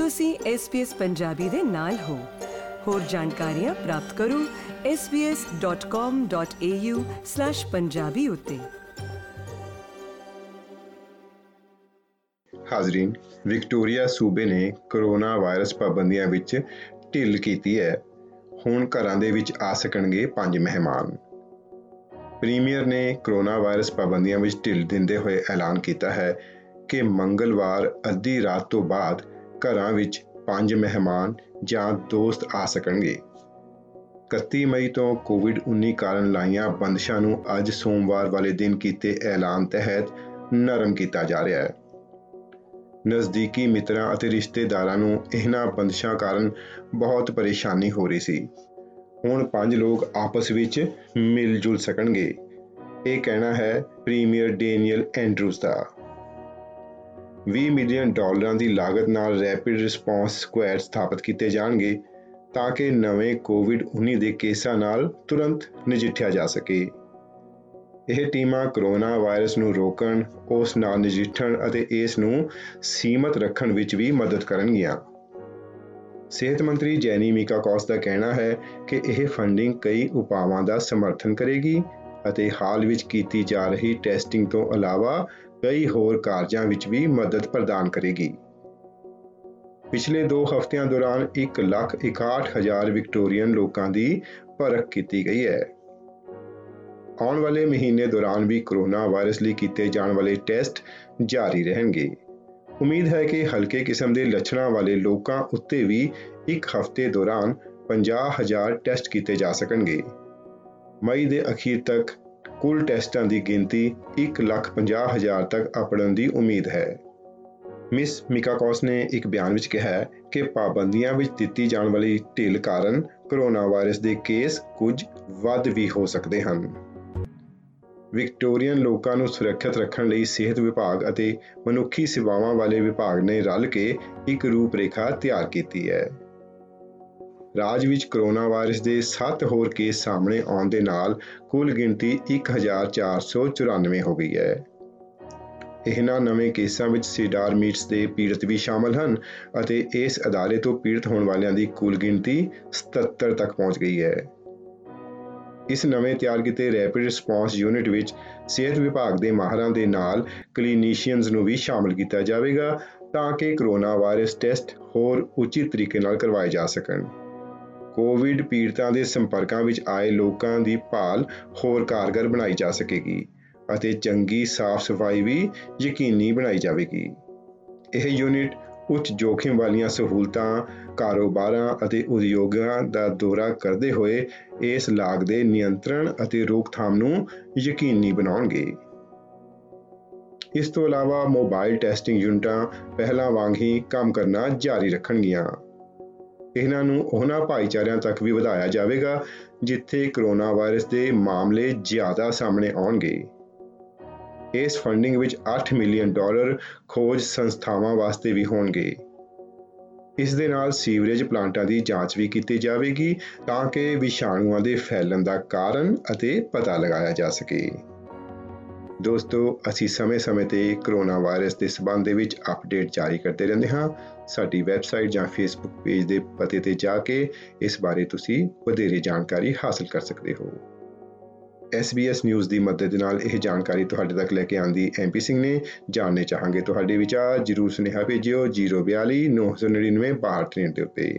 ਤੁਸੀਂ SBS ਪੰਜਾਬੀ ਦੇ ਨਾਲ ਹੋ। ਹੋਰ ਜਾਣਕਾਰੀਆਂ ਪ੍ਰਾਪਤ ਕਰੋ svs.com.au/punjabi ਉਤੇ। ਹਾਜ਼ਰੀਨ, ਵਿਕਟੋਰੀਆ ਸੂਬੇ ਨੇ ਕਰੋਨਾ ਵਾਇਰਸ ਪਾਬੰਦੀਆਂ ਵਿੱਚ ਢਿੱਲ ਕੀਤੀ ਹੈ। ਹੁਣ ਘਰਾਂ ਦੇ ਵਿੱਚ ਆ ਸਕਣਗੇ ਪੰਜ ਮਹਿਮਾਨ। ਪ੍ਰੀਮੀਅਰ ਨੇ ਕਰੋਨਾ ਵਾਇਰਸ ਪਾਬੰਦੀਆਂ ਵਿੱਚ ਢਿੱਲ ਦਿੰਦੇ ਹੋਏ ਐਲਾਨ ਕੀਤਾ ਹੈ ਕਿ ਮੰਗਲਵਾਰ ਅੱਧੀ ਰਾਤ ਤੋਂ ਬਾਅਦ ਘਰਾਂ ਵਿੱਚ ਪੰਜ ਮਹਿਮਾਨ ਜਾਂ ਦੋਸਤ ਆ ਸਕਣਗੇ। 31 ਮਈ ਤੋਂ ਕੋਵਿਡ-19 ਕਾਰਨ ਲਾਈਆਂ ਬੰਦਸ਼ਾਂ ਨੂੰ ਅੱਜ ਸੋਮਵਾਰ ਵਾਲੇ ਦਿਨ ਕੀਤੇ ਐਲਾਨ ਤਹਿਤ ਨਰਮ ਕੀਤਾ ਜਾ ਰਿਹਾ ਹੈ। ਨਜ਼ਦੀਕੀ ਮਿੱਤਰਾਂ ਅਤੇ ਰਿਸ਼ਤੇਦਾਰਾਂ ਨੂੰ ਇਹਨਾਂ ਬੰਦਸ਼ਾਂ ਕਾਰਨ ਬਹੁਤ ਪਰੇਸ਼ਾਨੀ ਹੋ ਰਹੀ ਸੀ। ਹੁਣ ਪੰਜ ਲੋਕ ਆਪਸ ਵਿੱਚ ਮਿਲ ਜੁਲ ਸਕਣਗੇ। ਇਹ ਕਹਿਣਾ ਹੈ ਪ੍ਰੀਮੀਅਰ ਡੇਨੀਅਲ ਐਂਡਰੂਸ ਦਾ। 20 ਮਿਲੀਅਨ ਡਾਲਰਾਂ ਦੀ ਲਾਗਤ ਨਾਲ ਰੈਪਿਡ ਰਿਸਪੌਂਸ ਸਕੁਐਡ ਸਥਾਪਿਤ ਕੀਤੇ ਜਾਣਗੇ ਤਾਂ ਕਿ ਨਵੇਂ ਕੋਵਿਡ-19 ਦੇ ਕੇਸਾਂ ਨਾਲ ਤੁਰੰਤ ਨਜਿੱਠਿਆ ਜਾ ਸਕੇ ਇਹ ਟੀਮਾਂ ਕਰੋਨਾ ਵਾਇਰਸ ਨੂੰ ਰੋਕਣ, ਉਸ ਨਾਲ ਨਜਿੱਠਣ ਅਤੇ ਇਸ ਨੂੰ ਸੀਮਤ ਰੱਖਣ ਵਿੱਚ ਵੀ ਮਦਦ ਕਰਨਗੀਆਂ। ਸਿਹਤ ਮੰਤਰੀ ਜੈਨੀ ਮੀਕਾਕੌਸ ਦਾ ਕਹਿਣਾ ਹੈ ਕਿ ਇਹ ਫੰਡਿੰਗ ਕਈ ਉਪਾਵਾਂ ਦਾ ਸਮਰਥਨ ਕਰੇਗੀ ਅਤੇ ਹਾਲ ਵਿੱਚ ਕੀਤੀ ਜਾ ਰਹੀ ਟੈਸਟਿੰਗ ਤੋਂ ਇਲਾਵਾ ਕਈ ਹੋਰ ਕਾਰਜਾਂ ਵਿੱਚ ਵੀ ਮਦਦ ਪ੍ਰਦਾਨ ਕਰੇਗੀ। ਪਿਛਲੇ 2 ਹਫ਼ਤਿਆਂ ਦੌਰਾਨ 1 ਲੱਖ 61 ਹਜ਼ਾਰ ਵਿਕਟੋਰੀਅਨ ਲੋਕਾਂ ਦੀ ਪਰਖ ਕੀਤੀ ਗਈ ਹੈ। ਆਉਣ ਵਾਲੇ ਮਹੀਨੇ ਦੌਰਾਨ ਵੀ ਕਰੋਨਾ ਵਾਇਰਸ ਲਈ ਕੀਤੇ ਜਾਣ ਵਾਲੇ ਟੈਸਟ ਜਾਰੀ ਰਹਿਣਗੇ। ਉਮੀਦ ਹੈ ਕਿ ਹਲਕੇ ਕਿਸਮ ਦੇ ਲੱਛਣਾਂ ਵਾਲੇ ਲੋਕਾਂ ਉੱਤੇ ਵੀ ਇੱਕ ਹਫ਼ਤੇ ਦੌਰਾਨ 50000 ਟੈਸਟ ਕੀਤੇ ਜਾ ਸਕਣਗੇ। ਮਈ ਦੇ ਅਖੀਰ ਤੱਕ ਕੁੱਲ ਟੈਸਟਾਂ ਦੀ ਗਿਣਤੀ 1,50,000 ਤੱਕ ਅਪੜਨ ਦੀ ਉਮੀਦ ਹੈ। ਮਿਸ ਮਿਕਾਕੌਸ ਨੇ ਇੱਕ ਬਿਆਨ ਵਿੱਚ ਕਿਹਾ ਕਿ ਪਾਬੰਦੀਆਂ ਵਿੱਚ ਦਿੱਤੀ ਜਾਣ ਵਾਲੀ ਢਿੱਲ ਕਾਰਨ ਕਰੋਨਾ ਵਾਇਰਸ ਦੇ ਕੇਸ ਕੁਝ ਵੱਧ ਵੀ ਹੋ ਸਕਦੇ ਹਨ। ਵਿਕਟੋਰੀਅਨ ਲੋਕਾਂ ਨੂੰ ਸੁਰੱਖਿਅਤ ਰੱਖਣ ਲਈ ਸਿਹਤ ਵਿਭਾਗ ਅਤੇ ਮਨੁੱਖੀ ਸੇਵਾਵਾਂ ਵਾਲੇ ਵਿਭਾਗ ਨੇ ਰਲ ਕੇ ਇੱਕ ਰੂਪਰੇਖਾ ਤਿਆਰ ਕੀਤੀ ਹੈ। ਰਾਜ ਵਿੱਚ ਕਰੋਨਾ ਵਾਇਰਸ ਦੇ 7 ਹੋਰ ਕੇਸ ਸਾਹਮਣੇ ਆਉਣ ਦੇ ਨਾਲ ਕੁੱਲ ਗਿਣਤੀ 1494 ਹੋ ਗਈ ਹੈ। ਇਹਨਾਂ ਨਵੇਂ ਕੇਸਾਂ ਵਿੱਚ ਸੀਡਾਰ ਮੀਟਸ ਦੇ ਪੀੜਤ ਵੀ ਸ਼ਾਮਲ ਹਨ ਅਤੇ ਇਸ ਅਦਾਰੇ ਤੋਂ ਪੀੜਤ ਹੋਣ ਵਾਲਿਆਂ ਦੀ ਕੁੱਲ ਗਿਣਤੀ 77 ਤੱਕ ਪਹੁੰਚ ਗਈ ਹੈ। ਇਸ ਨਵੇਂ ਤਿਆਰ ਕੀਤੇ ਰੈਪਿਡ ਰਿਸਪੌਂਸ ਯੂਨਿਟ ਵਿੱਚ ਸਿਹਤ ਵਿਭਾਗ ਦੇ ਮਾਹਰਾਂ ਦੇ ਨਾਲ ਕਲੀਨੀਸ਼ੀਅਨਸ ਨੂੰ ਵੀ ਸ਼ਾਮਲ ਕੀਤਾ ਜਾਵੇਗਾ ਤਾਂ ਕਿ ਕਰੋਨਾ ਵਾਇਰਸ ਟੈਸਟ ਹੋਰ ਉਚਿਤ ਤਰੀਕੇ ਨਾਲ ਕਰਵਾਏ ਜਾ ਸਕਣ। ਕੋਵਿਡ ਪੀੜਤਾਂ ਦੇ ਸੰਪਰਕਾਂ ਵਿੱਚ ਆਏ ਲੋਕਾਂ ਦੀ ਭਾਲ ਹੋਰ ਕਾਰਗਰ ਬਣਾਈ ਜਾ ਸਕੇਗੀ ਅਤੇ ਚੰਗੀ ਸਾਫ਼ ਸਫ਼ਾਈ ਵੀ ਯਕੀਨੀ ਬਣਾਈ ਜਾਵੇਗੀ। ਇਹ ਯੂਨਿਟ ਉੱਚ ਜੋਖਿਮ ਵਾਲੀਆਂ ਸਹੂਲਤਾਂ, ਕਾਰੋਬਾਰਾਂ ਅਤੇ ਉਦਯੋਗਾਂ ਦਾ ਦੌਰਾ ਕਰਦੇ ਹੋਏ ਇਸ ਲਾਗ ਦੇ ਨਿਯੰਤਰਣ ਅਤੇ ਰੋਕਥਾਮ ਨੂੰ ਯਕੀਨੀ ਬਣਾਉਣਗੇ। ਇਸ ਤੋਂ ਇਲਾਵਾ ਮੋਬਾਈਲ ਟੈਸਟਿੰਗ ਯੂਨਿਟਾਂ ਪਹਿਲਾਂ ਵਾਂਗ ਹੀ ਕੰਮ ਕਰਨਾ ਜਾਰੀ ਰੱਖਣਗੀਆਂ। ਇਹਨਾਂ ਨੂੰ ਉਹਨਾਂ ਭਾਈਚਾਰਿਆਂ ਤੱਕ ਵੀ ਵਧਾਇਆ ਜਾਵੇਗਾ, ਜਿੱਥੇ ਕਰੋਨਾ ਵਾਇਰਸ ਦੇ ਮਾਮਲੇ ਜ਼ਿਆਦਾ ਸਾਹਮਣੇ ਆਉਣਗੇ। ਇਸ ਫੰਡਿੰਗ ਵਿੱਚ 8 ਮਿਲੀਅਨ ਡਾਲਰ ਖੋਜ ਸੰਸਥਾਵਾਂ ਵਾਸਤੇ ਵੀ ਹੋਣਗੇ। ਇਸ ਦੇ ਨਾਲ ਸੀਵਰੇਜ ਪਲਾਂਟਾਂ ਦੀ ਜਾਂਚ ਵੀ ਕੀਤੀ ਜਾਵੇਗੀ, ਤਾਂ ਕਿ ਵਿਸ਼ਾਣੂਆਂ ਦੇ ਫੈਲਣ ਦਾ ਕਾਰਨ ਅਤੇ ਪਤਾ ਲਗਾਇਆ ਜਾ ਸਕੇ। ਦੋਸਤੋ, ਅਸੀਂ ਸਮੇਂ-ਸਮੇਂ ਤੇ ਕਰੋਨਾ ਵਾਇਰਸ ਦੇ ਸਬੰਧ ਦੇ ਵਿੱਚ ਅਪਡੇਟ ਜਾਰੀ ਕਰਦੇ ਰਹਿੰਦੇ ਹਾਂ। ਸਾਡੀ ਵੈਬਸਾਈਟ ਜਾਂ ਫੇਸਬੁੱਕ ਪੇਜ ਦੇ ਪਤੇ ਤੇ ਜਾ ਕੇ ਇਸ ਬਾਰੇ ਤੁਸੀਂ ਵਧੇਰੇ ਜਾਣਕਾਰੀ ਹਾਸਲ ਕਰ ਸਕਦੇ ਹੋ। SBS ਨਿਊਜ਼ ਦੀ ਮਦਦ ਨਾਲ ਇਹ ਜਾਣਕਾਰੀ ਤੁਹਾਡੇ ਤੱਕ ਲੈ ਕੇ ਆਂਦੀ ਐਮਪੀ ਸਿੰਘ ਨੇ। ਜਾਣਨੇ ਚਾਹਾਂਗੇ ਤੁਹਾਡੇ ਵਿਚਾਰ ਜਰੂਰ ਸੁਨੇਹਾ ਭੇਜਿਓ 042 999 62 ਦੇ ਉੱਤੇ।